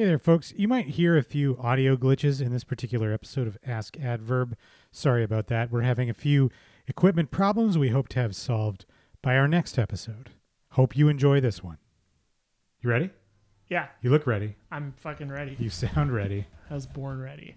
Hey there, folks. You might hear a few audio glitches in this particular episode of Ask Adverb. Sorry about that. We're having a few equipment problems we hope to have solved by our next episode. Hope you enjoy this one. You ready? Yeah, You look ready. I'm fucking ready. You sound ready. I was born ready.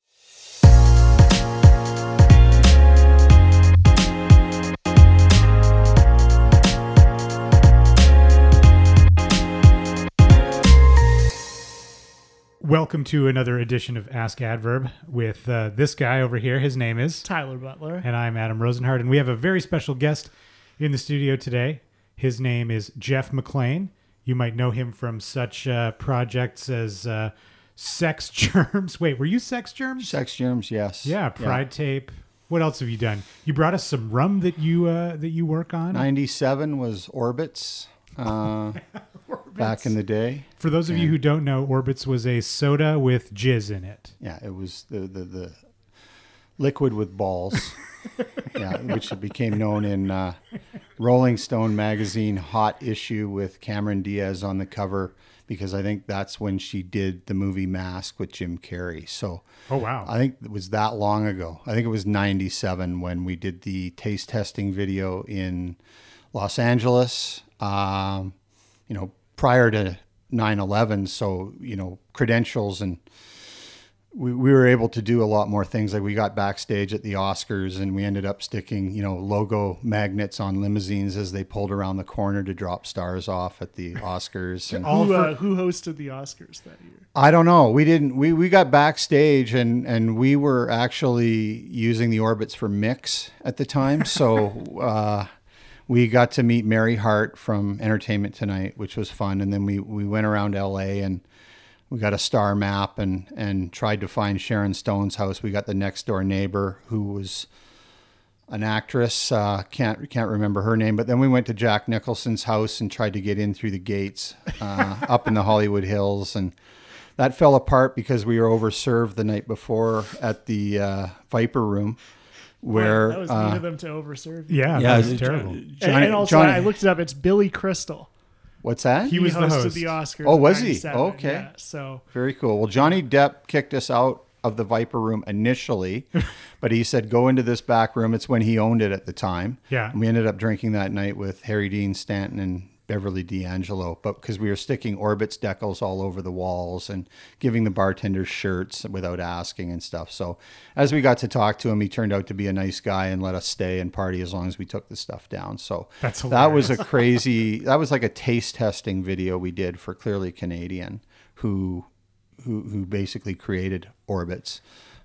Welcome to another edition of Ask Adverb with uh, this guy over here. His name is, Tyler Butler. and I'm Adam Rozenhart, and we have a very special guest in the studio today. His name is Jeff McLean. You might know him from such uh, projects as uh, Sex Germs. Wait, were you Sex Germs? Sex germs, yes. Yeah, Pride Tape. What else have you done? You brought us some rum that you uh, that you work on. Ninety-seven was Orbitz. Back in the day. For those of you who don't know, Orbitz was a soda with jizz in it. Yeah, it was the the, the liquid with balls. yeah, which became known in uh, Rolling Stone magazine hot issue with Cameron Diaz on the cover because I think that's when she did the movie Mask with Jim Carrey. So Oh wow! I think it was that long ago. I think it was 97 when we did the taste testing video in Los Angeles, um, you know, prior to 9 11. So, you know, credentials and we, we were able to do a lot more things. Like we got backstage at the Oscars and we ended up sticking, you know, logo magnets on limousines as they pulled around the corner to drop stars off at the Oscars. And All who, for- uh, who hosted the Oscars that year? I don't know. We didn't. We, we got backstage and and we were actually using the Orbitz for mix at the time. So uh, we got to meet Mary Hart from Entertainment Tonight, which was fun. And then we we went around L.A. and we got a star map and and tried to find Sharon Stone's house. We got the next door neighbor who was an actress. Uh, can't can't remember her name, but then we went to Jack Nicholson's house and tried to get in through the gates uh, up in the Hollywood Hills, and that fell apart because we were overserved the night before at the uh, Viper Room, where that was uh, mean of them to overserve you. yeah, yeah, that was Jo- terrible. And- Johnny- and also, Johnny- I looked it up. It's Billy Crystal. what's that? He was the hosted host. the Oscars. Oh, was he? Okay. Yeah, so Very cool. Well, Johnny Depp kicked us out of the Viper room initially, but he said, go into this back room. It's when he owned it at the time. Yeah. And we ended up drinking that night with Harry Dean Stanton and Beverly D'Angelo, but because we were sticking Orbitz decals all over the walls and giving the bartenders shirts without asking and stuff. So as we got to talk to him, he turned out to be a nice guy and let us stay and party as long as we took the stuff down. So that was a crazy, that was like a taste testing video we did for Clearly Canadian, who who who basically created Orbitz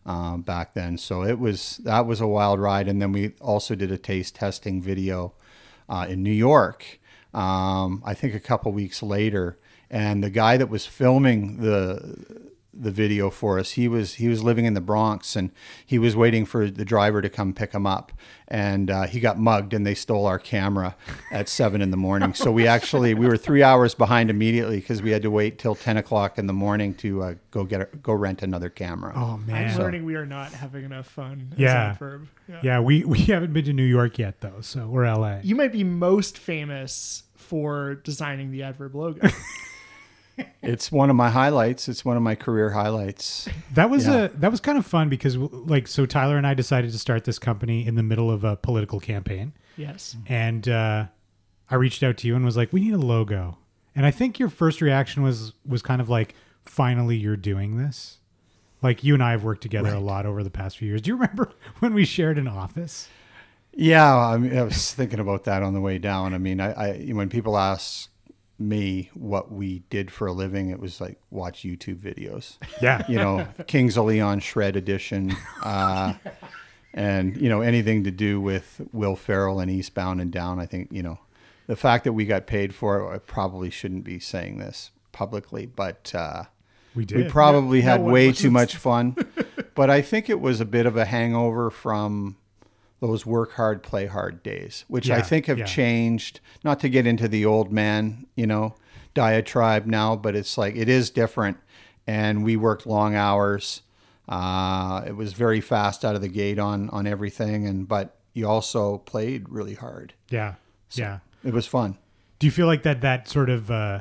um, back then. So it was that was a wild ride. And then we also did a taste testing video uh, in New York. Um, I think a couple weeks later, and the guy that was filming the the video for us. He was he was living in the Bronx and he was waiting for the driver to come pick him up. And uh, he got mugged and they stole our camera at seven in the morning. So we actually we were three hours behind immediately because we had to wait till ten o'clock in the morning to uh, go get a, go rent another camera. Oh man, I'm man. learning we are not having enough fun. Yeah. Adverb. Yeah. Yeah, we we haven't been to New York yet though, so we're LA. You might be most famous for designing the Adverb logo. It's one of my highlights. It's one of my career highlights. That was Yeah. a that was kind of fun because like so Tyler and I decided to start this company in the middle of a political campaign. yes. and uh, I reached out to you and was like, "We need a logo." And I think your first reaction was was kind of like, "Finally, you're doing this." Like you and I have worked together a lot over the past few years. Do you remember when we shared an office? Yeah, I, mean, I was thinking about that on the way down. I mean, I, I when people ask me what we did for a living, it was like watch YouTube videos. Yeah, You know, Kings of Leon Shred Edition, uh, and you know anything to do with Will Ferrell and Eastbound and Down. I think you know the fact that we got paid for it. I probably shouldn't be saying this publicly, but. Uh, we did. we probably No had one way too much fun, but I think it was a bit of a hangover from those work hard, play hard days, which I think have yeah. changed. Not to get into the old man, you know, diatribe now, but it's like it is different. And we worked long hours. Uh, it was very fast out of the gate on on everything, and but you also played really hard. yeah, yeah. It was fun. Do you feel like that that sort of uh,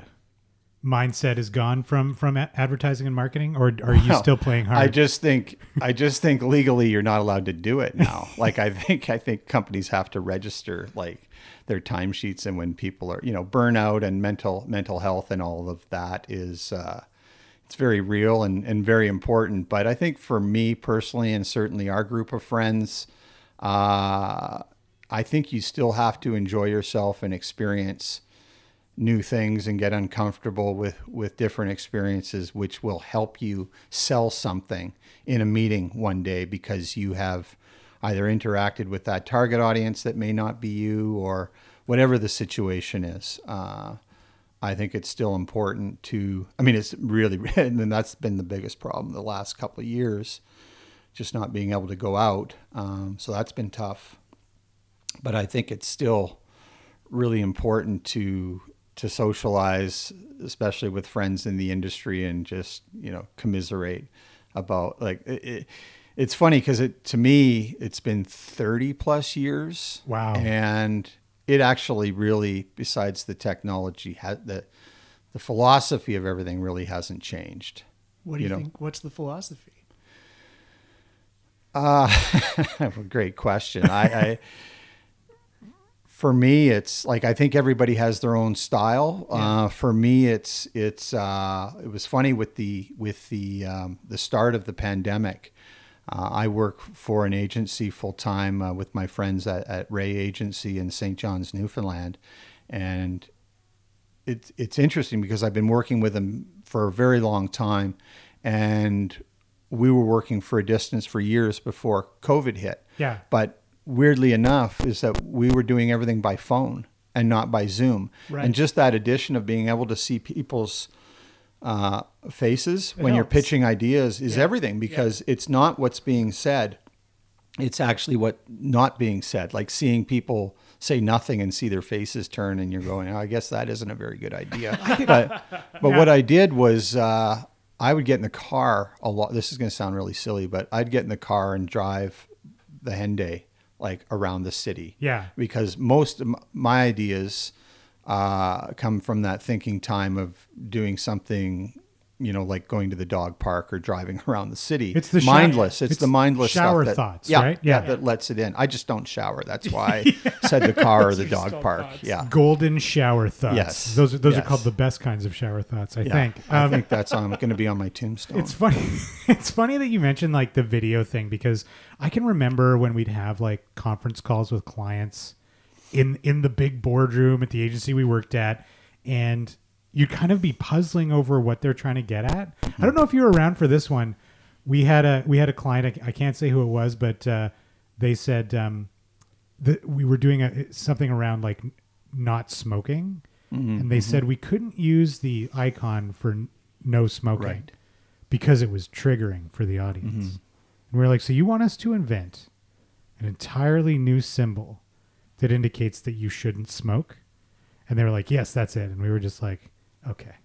mindset is gone from from a- advertising and marketing, or are you Well, still playing hard? I just think I just think legally you're not allowed to do it now. like I think I think companies have to register like their timesheets and when people are you know burnout and mental mental health and all of that is uh, it's very real and, and very important. But I think for me personally and certainly our group of friends, uh, I think you still have to enjoy yourself and experience new things and get uncomfortable with with different experiences which will help you sell something in a meeting one day because you have either interacted with that target audience that may not be you or whatever the situation is. Uh, i think it's still important to i mean it's really and that's been the biggest problem the last couple of years just not being able to go out. Um, so that's been tough. But i think it's still really important to to socialize, especially with friends in the industry, and just you know commiserate about like it, it, it's funny because it to me it's been 30 plus years Wow. and it actually really besides the technology had the the philosophy of everything really hasn't changed What do you, You know. think? What's the philosophy? Uh, great question. I, I, for me, it's like I think everybody has their own style. Uh, for me, it's it's uh, it was funny with the with the um, the start of the pandemic. Uh, I work for an agency full time uh, with my friends at, at Ray Agency in St. John's, Newfoundland, and it's it's interesting because I've been working with them for a very long time, and we were working for a distance for years before COVID hit. Yeah. But weirdly enough, is that we were doing everything by phone and not by Zoom, Right. and just that addition of being able to see people's uh, faces when you're pitching ideas is Yeah. everything because it's not what's being said it's actually what not being said. Like seeing people say nothing and see their faces turn and you're going oh, i guess that isn't a very good idea. But but what i did was uh, i would get in the car a lot this is going to sound really silly but i'd get in the car and drive the henday like around the city Yeah. because most of my ideas uh, come from that thinking time of doing something you know like going to the dog park or driving around the city It's the sho- mindless it's, it's the mindless shower stuff that, thoughts, yeah, right? yeah Yeah. that lets it in i just don't shower that's why i said the car or the dog park thoughts. yeah Golden shower thoughts. Yes. Those are those are called the best kinds of shower thoughts, I yeah. think. i Um, think that's um, going to be on my tombstone It's funny. It's funny that you mentioned like the video thing because I can remember when we'd have like conference calls with clients in in the big boardroom at the agency we worked at, and you'd kind of be puzzling over what they're trying to get at. I don't know if you were around for this one. We had a we had a client. I, I can't say who it was, but uh, they said um, that we were doing a, something around like not smoking, and they said we couldn't use the icon for n- no smoking Right. because it was triggering for the audience. And we are like, so you want us to invent an entirely new symbol that indicates that you shouldn't smoke? And they were like, yes, that's it. And we were just like, okay,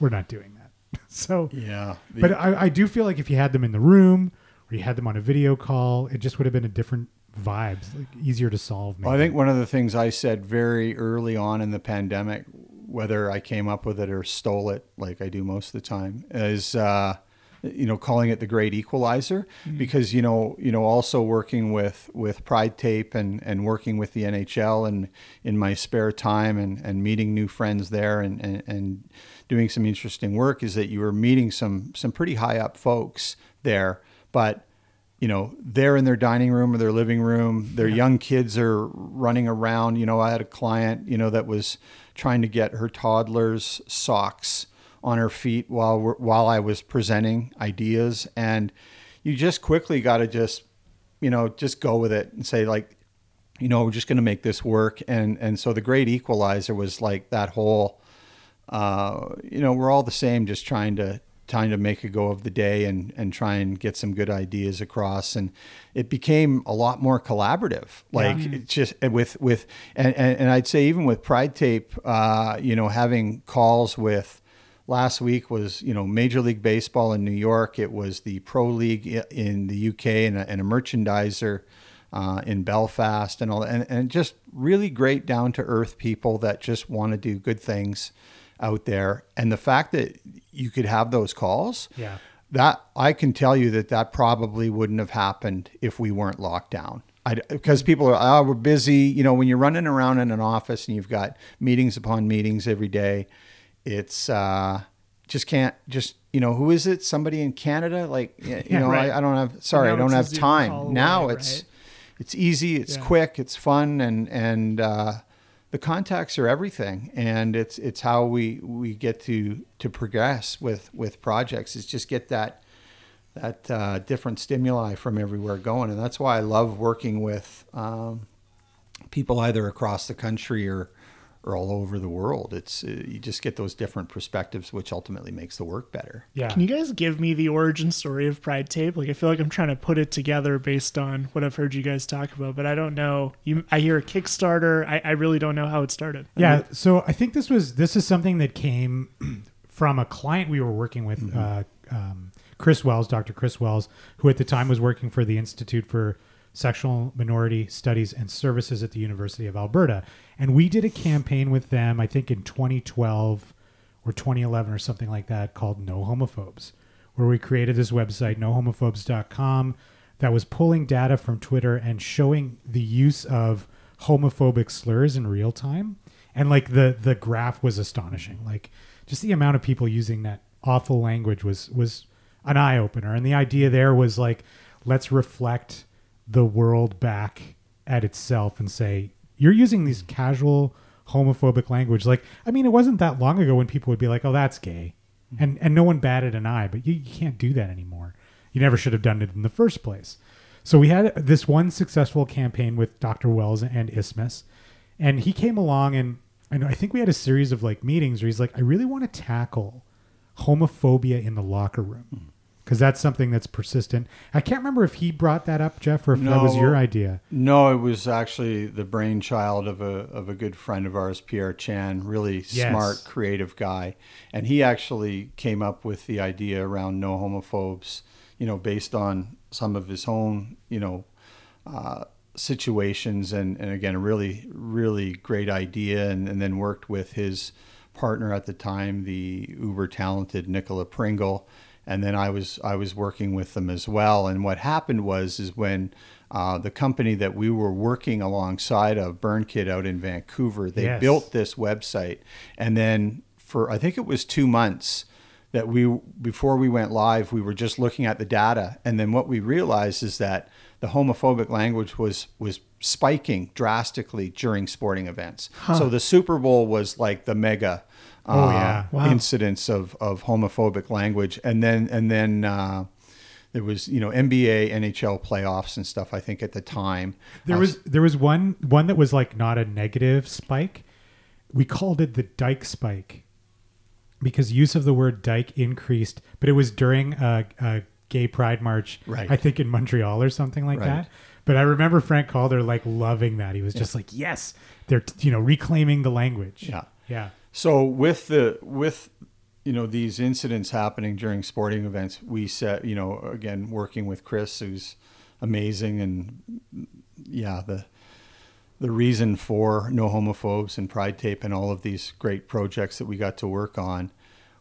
we're not doing that. so, yeah but I, I do feel like if you had them in the room or you had them on a video call, it just would have been a different vibe, like easier to solve. Maybe. Well, I think one of the things I said very early on in the pandemic, whether I came up with it or stole it, like I do most of the time, is uh, you know calling it the great equalizer mm-hmm. because you know you know also working with with Pride Tape and and working with the NHL and in my spare time and and meeting new friends there and and, and doing some interesting work is that you were meeting some some pretty high up folks there, but you know, they're in their dining room or their living room. Their young kids are running around. You know, I had a client, you know, that was trying to get her toddler's socks on her feet while we're, while I was presenting ideas, and you just quickly got to just, you know, just go with it and say like, you know, we're just going to make this work. And and so the great equalizer was like that whole, uh, you know, we're all the same, just trying to trying to make a go of the day and and try and get some good ideas across. And it became a lot more collaborative. Like it's just with with and, and and I'd say even with Pride Tape, uh, you know, having calls with. Last week was, you know, Major League Baseball in New York. It was the Pro League in the UK and a, and a merchandiser uh, in Belfast and all that. And, and just really great down to earth people that just want to do good things out there, and the fact that you could have those calls, Yeah. that I can tell you that that probably wouldn't have happened if we weren't locked down. I, Because people are, oh, we're busy. You know, when you're running around in an office and you've got meetings upon meetings every day, it's uh, just can't just you know who is it? Somebody in Canada? Like you Yeah, know, right. I, I don't have. Sorry, I don't have time. now away, it's right? it's easy, it's Yeah. quick, it's fun, and and uh, the contacts are everything. And it's it's how we we get to to progress with with projects. Is just get that that uh, different stimuli from everywhere going, and that's why I love working with um, people either across the country or or all over the world. It's uh, you just get those different perspectives, which ultimately makes the work better. Yeah. Can you guys give me the origin story of Pride Tape? Like, I feel like I'm trying to put it together based on what I've heard you guys talk about, but I don't know. You, I hear a Kickstarter. I, I really don't know how it started. Yeah, so I think this was this is something that came from a client we were working with, Mm-hmm. uh, um, Kris Wells, Dr. Kris Wells, who at the time was working for the Institute for Sexual Minority Studies and Services at the University of Alberta, and we did a campaign with them, I think in 2012 or 2011 or something like that, called No Homophobes, where we created this website, nohomophobes.com, that was pulling data from Twitter and showing the use of homophobic slurs in real time. And like the the graph was astonishing. Like just the amount of people using that awful language was was an eye opener. And the idea there was like, let's reflect the world back at itself and say, you're using these mm. casual homophobic language. Like, I mean, it wasn't that long ago when people would be like, oh, that's gay. Mm. And and no one batted an eye, but you, you can't do that anymore. You never should have done it in the first place. So we had this one successful campaign with Dr. Wells and Isthmus, and he came along and and I think we had a series of like meetings where he's like, I really want to tackle homophobia in the locker room mm. Because that's something that's persistent. I can't remember if he brought that up, Jeff, or if that was your idea. No, it was actually the brainchild of a of a good friend of ours, Pierre Chan, really Yes. smart, creative guy, and he actually came up with the idea around no homophobes, you know, based on some of his own, you know, uh, situations, and and again, a really really great idea, and, and then worked with his partner at the time, the uber talented Nicola Pringle, and then I was I was working with them as well. And what happened was is when uh, the company that we were working alongside of Burnkit out in Vancouver, they Yes. built this website, and then for I think it was two months that we before we went live, we were just looking at the data, and then what we realized is that the homophobic language was was spiking drastically during sporting events. So the Super Bowl was like the mega Oh, uh, yeah. Wow. incidents of, of homophobic language, and then and then uh, there was you know NBA, NHL playoffs and stuff. I think at the time There Uh, was there was one one that was like not a negative spike. We called it the Dyke spike because use of the word dyke increased, but it was during a, a gay pride march, Right. I think in Montreal or something like Right. that. But I remember Frank Calder like loving that. He was just like, "Yes, they're you know reclaiming the language." Yeah. yeah, So with the with you know these incidents happening during sporting events, we set you know again working with Kris, who's amazing, and yeah the the reason for no homophobes and Pride Tape and all of these great projects that we got to work on.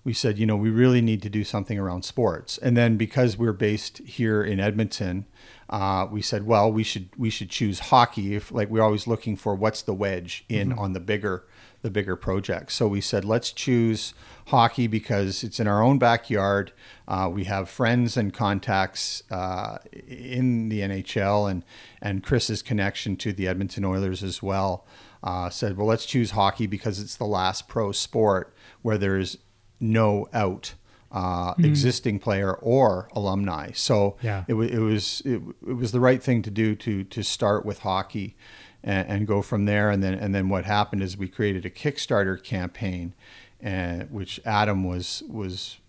We said, you know, we really need to do something around sports, and then because we're based here in Edmonton, uh, we said, well, we should we should choose hockey. If like we're always looking for what's the wedge in on the bigger the bigger projects. So we said, let's choose hockey because it's in our own backyard. Uh, we have friends and contacts uh, in the NHL, and and Kris's connection to the Edmonton Oilers as well. Uh, said, well, let's choose hockey because it's the last pro sport where there's no out. Uh, existing player or alumni, so Yeah. it, wa- it was it, it was the right thing to do to to start with hockey and, and go from there. And then and then what happened is we created a Kickstarter campaign, and which Adam was was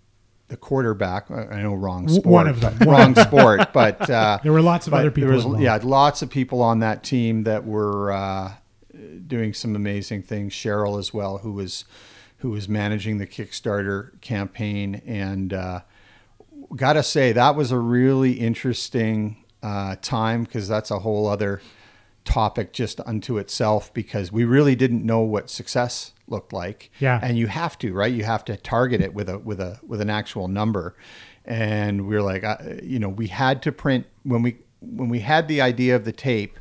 the quarterback. I know wrong sport, one of them. wrong sport, but uh, There were lots of other people There was, yeah, lots of people on that team that were uh, doing some amazing things. Cheryl as well, who was who was managing the Kickstarter campaign, and uh, gotta say that was a really interesting uh, time because that's a whole other topic just unto itself because we really didn't know what success looked like. Yeah. And you have to, right? You have to target it with a with a with an actual number. And we are like, uh, you know, we had to print when we when we had the idea of the tape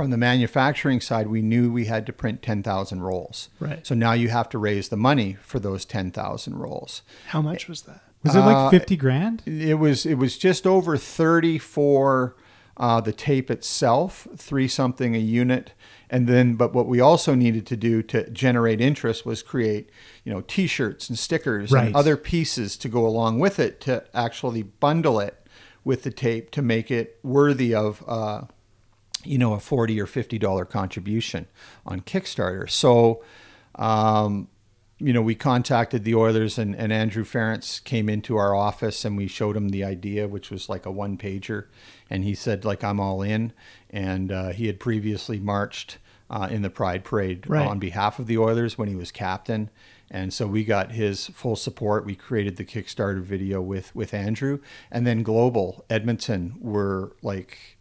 from the manufacturing side, we knew we had to print 10,000 rolls. Right. So now you have to raise the money for those 10,000 rolls. How much was that? Was it Uh, like 50 grand? It was it was just over 30 for uh, the tape itself, three something a unit. And then, but what we also needed to do to generate interest was create, you know, T-shirts and stickers Right. and other pieces to go along with it to actually bundle it with the tape to make it worthy of, uh, you know, a forty or fifty dollar contribution on Kickstarter. So, um, you know, we contacted the Oilers and, and Andrew Ference came into our office and we showed him the idea, which was like a one pager. And he said, like, I'm all in. And uh, he had previously marched uh, in the Pride Parade Right. on behalf of the Oilers when he was captain. And so we got his full support. We created the Kickstarter video with, with Andrew. And then Global, Edmonton were like,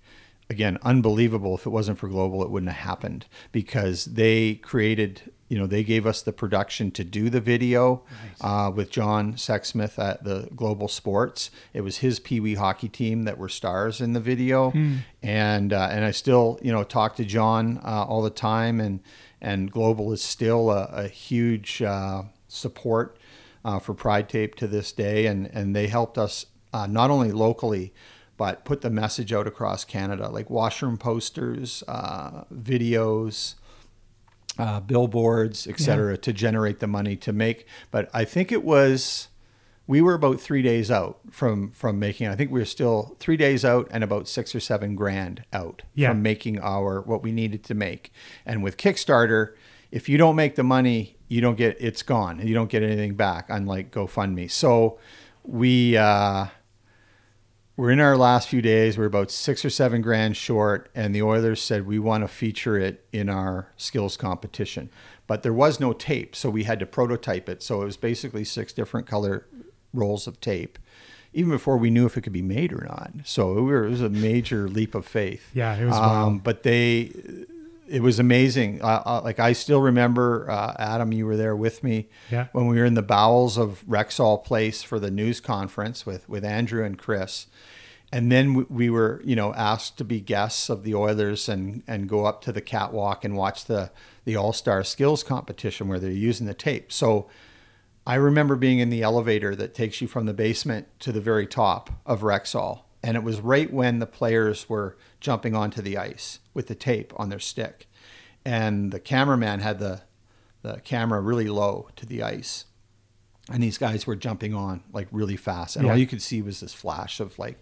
again unbelievable. If it wasn't for global it wouldn't have happened because they created you know they gave us the production to do the video uh, with john sexsmith at the global sports. It was his pee wee hockey team that were stars in the video. And uh, and i still you know talk to john uh, all the time. And and global is still a, a huge uh, support uh, for pride tape to this day. And and they helped us uh, not only locally but put the message out across Canada, like washroom posters, uh, videos, uh, billboards, etc., to generate the money to make. But I think it was we were about three days out from from making. I think we were still three days out and about six or seven grand out Yeah. from making our what we needed to make. And with Kickstarter, if you don't make the money, you don't get it's gone. and You don't get anything back. Unlike GoFundMe, so we. Uh, we're in our last few days. We're about six or seven grand short, and the Oilers said we want to feature it in our skills competition. But there was no tape, so we had to prototype it. So it was basically six different color rolls of tape, even before we knew if it could be made or not. So it, was a major leap of faith. Yeah, it was Um, but they, it was amazing. Uh, uh, like I still remember, uh, Adam, you were there with me Yeah. when we were in the bowels of Rexall Place for the news conference with with Andrew and Kris, and then we- we were you know asked to be guests of the Oilers and and go up to the catwalk and watch the the All Star Skills competition where they're using the tape. So. I remember being in the elevator that takes you from the basement to the very top of Rexall. And it was right when the players were jumping onto the ice with the tape on their stick. And the cameraman had the, the camera really low to the ice. And these guys were jumping on like really fast. And Yeah. all you could see was this flash of like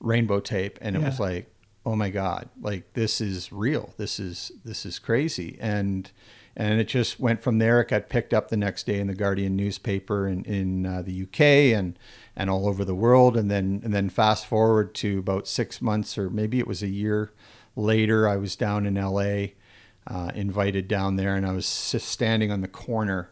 rainbow tape. And it was like, oh my God, like this is real. This is this is crazy. And and it just went from there. It got picked up the next day in the Guardian newspaper in in uh, the UK and and all over the world. And then and then fast forward to about six months or maybe it was a year later. I was down in LA, uh, invited down there, and I was standing on the corner.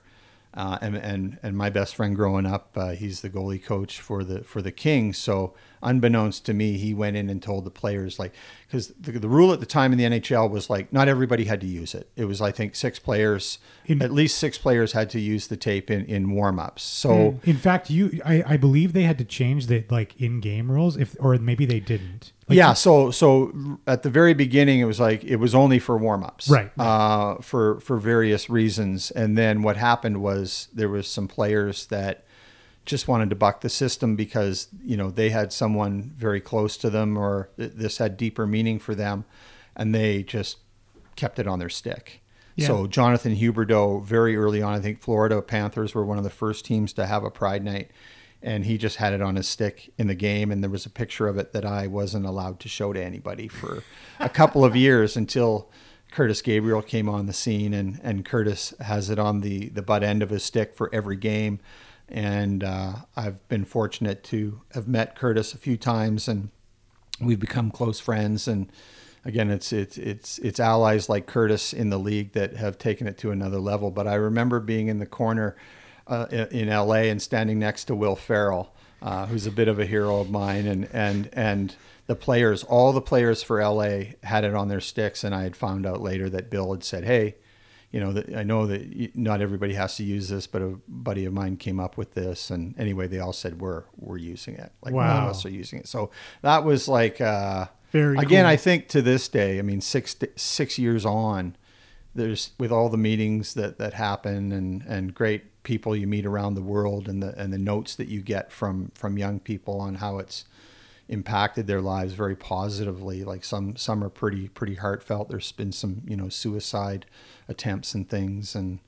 Uh, and, and and my best friend growing up, uh, he's the goalie coach for the for the Kings. So unbeknownst to me, he went in and told the players like because the, the rule at the time in the NHL was like not everybody had to use it. It was I think six players, In- at least six players had to use the tape in in warm ups. So In fact, you I, I believe they had to change the like in-game rules if or maybe they didn't. Like, yeah, so so at the very beginning, it was like it was only for warm ups, Right. Uh, for for various reasons, and then what happened was there was some players that just wanted to buck the system because you know they had someone very close to them, or th- this had deeper meaning for them, and they just kept it on their stick. Yeah. So Jonathan Huberdeau, very early on, I think Florida Panthers were one of the first teams to have a Pride Night, and he just had it on his stick in the game, and there was a picture of it that I wasn't allowed to show to anybody for a couple of years until Kurtis Gabriel came on the scene, and and Kurtis has it on the the butt end of his stick for every game, and uh, I've been fortunate to have met Kurtis a few times, and we've become close friends. And again it's it's it's it's allies like Kurtis in the league that have taken it to another level. But I remember being in the corner uh, in LA and standing next to Will Farrell uh, who's a bit of a hero of mine, and and and the players, all the players for LA had it on their sticks, and I had found out later that Bill had said, "Hey, you know, that I know that not everybody has to use this, but a buddy of mine came up with this, and anyway, they all said we're we're using it. Like none of us are using it. So that was like, uh, Very again, cool. I think to this day, I mean, six six years on, there's with all the meetings that that happen and and great people you meet around the world and the and the notes that you get from from young people on how it's impacted their lives very positively. Like some some are pretty pretty heartfelt. There's been some you know suicide attempts and things and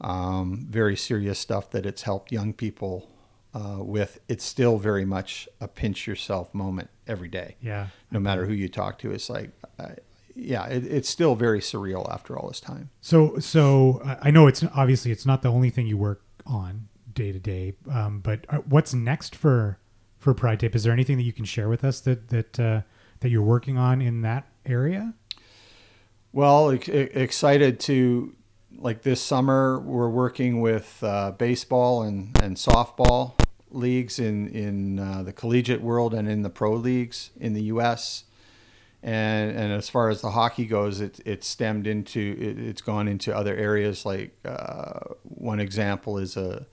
um, very serious stuff that it's helped young people uh, with. It's still very much a pinch yourself moment every day. Yeah. no matter who you talk to it's like uh, yeah it, it's still very surreal after all this time. So, so I I know it's obviously it's not the only thing you work on day to day, um, but uh, what's next for for Pride Tape? Is there anything that you can share with us that that uh, that you're working on in that area? Well, ex- excited to like this summer. We're working with uh, baseball and, and softball leagues in in uh, the collegiate world and in the pro leagues in the U.S. And and as far as the hockey goes, it it's stemmed into it, it's gone into other areas. Like uh, one example is a,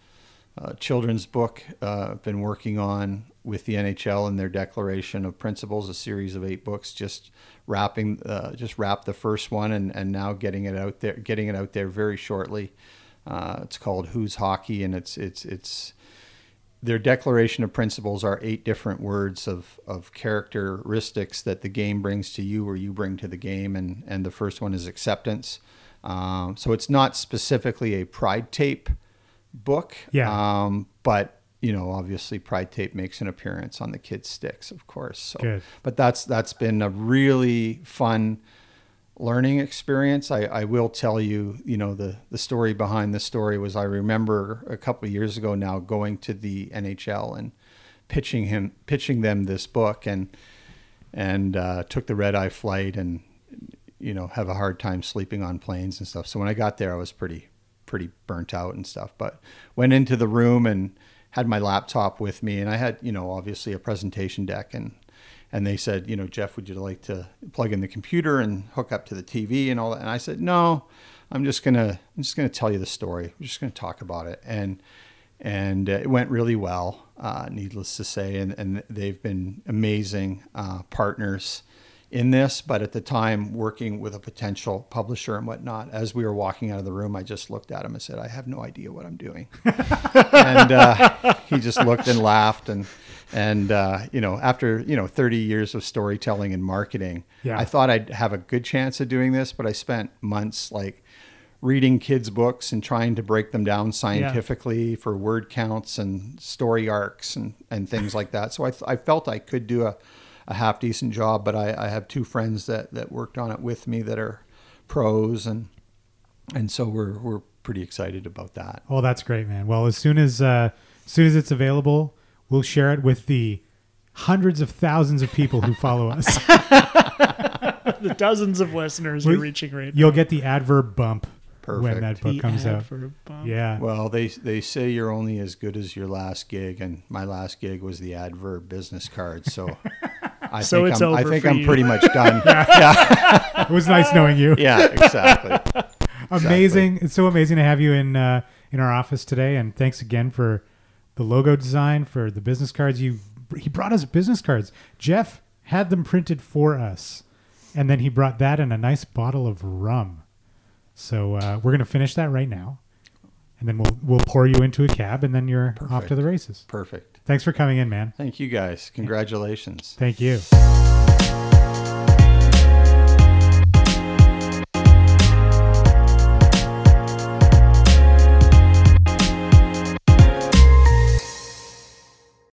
a children's book uh, I've been working on with the NHL and their Declaration of Principles, a series of eight books, just wrapping, uh, just wrapped the first one, and, and now getting it out there, getting it out there very shortly. Uh, it's called Who's Hockey, and it's it's it's their declaration of principles are eight different words of, of characteristics that the game brings to you or you bring to the game. And, and the first one is acceptance. Um, so it's not specifically a pride tape book Yeah. um, but you know obviously pride tape makes an appearance on the kids sticks of course so Good. but that's that's been a really fun learning experience. I, I will tell you, you know, the, the story behind the story was I remember a couple of years ago now going to the NHL and pitching him, pitching them this book and, and uh, took the red eye flight and, you know, have a hard time sleeping on planes and stuff. So when I got there, I was pretty, pretty burnt out and stuff, but went into the room and had my laptop with me and I had, you know, obviously a presentation deck and, and they said, you know, Jeff, would you like to plug in the computer and hook up to the TV and all that? And I said, no, I'm just gonna, I'm just gonna tell you the story. We're just gonna talk about it. And and uh, it went really well, uh, needless to say. And and they've been amazing uh, partners in this. But at the time, working with a potential publisher and whatnot, as we were walking out of the room, I just looked at him and said, I have no idea what I'm doing. and uh, he just looked and laughed and and uh, you know after you know 30 years of storytelling and marketing Yeah. i thought i'd have a good chance of doing this but i spent months like reading kids books and trying to break them down scientifically for word counts and story arcs and, and things like that so I, th- I felt i could do a, a half decent job but I, I have two friends that, that worked on it with me that are pros and and so we're, we're pretty excited about that Well, that's great, man. Well, as soon as uh, as soon as it's available, we'll share it with the hundreds of thousands of people who follow us. the dozens of listeners Well, you're reaching right now. You'll get the adverb bump when that book The comes out. bump. Yeah. Well, they they say you're only as good as your last gig, and my last gig was the adverb business card. So I So think it's I'm, I think for I'm you. pretty much done. yeah, it was nice knowing you. yeah, exactly. amazing. It's so amazing to have you in uh, in our office today, and thanks again for the logo design for the business cards. You he brought us business cards. Jeff had them printed for us, and then he brought that and a nice bottle of rum. So uh, we're gonna finish that right now, and then we'll we'll pour you into a cab, and then you're off to the races. Perfect. Thanks for coming in, man. Thank you guys. Congratulations. Thank you.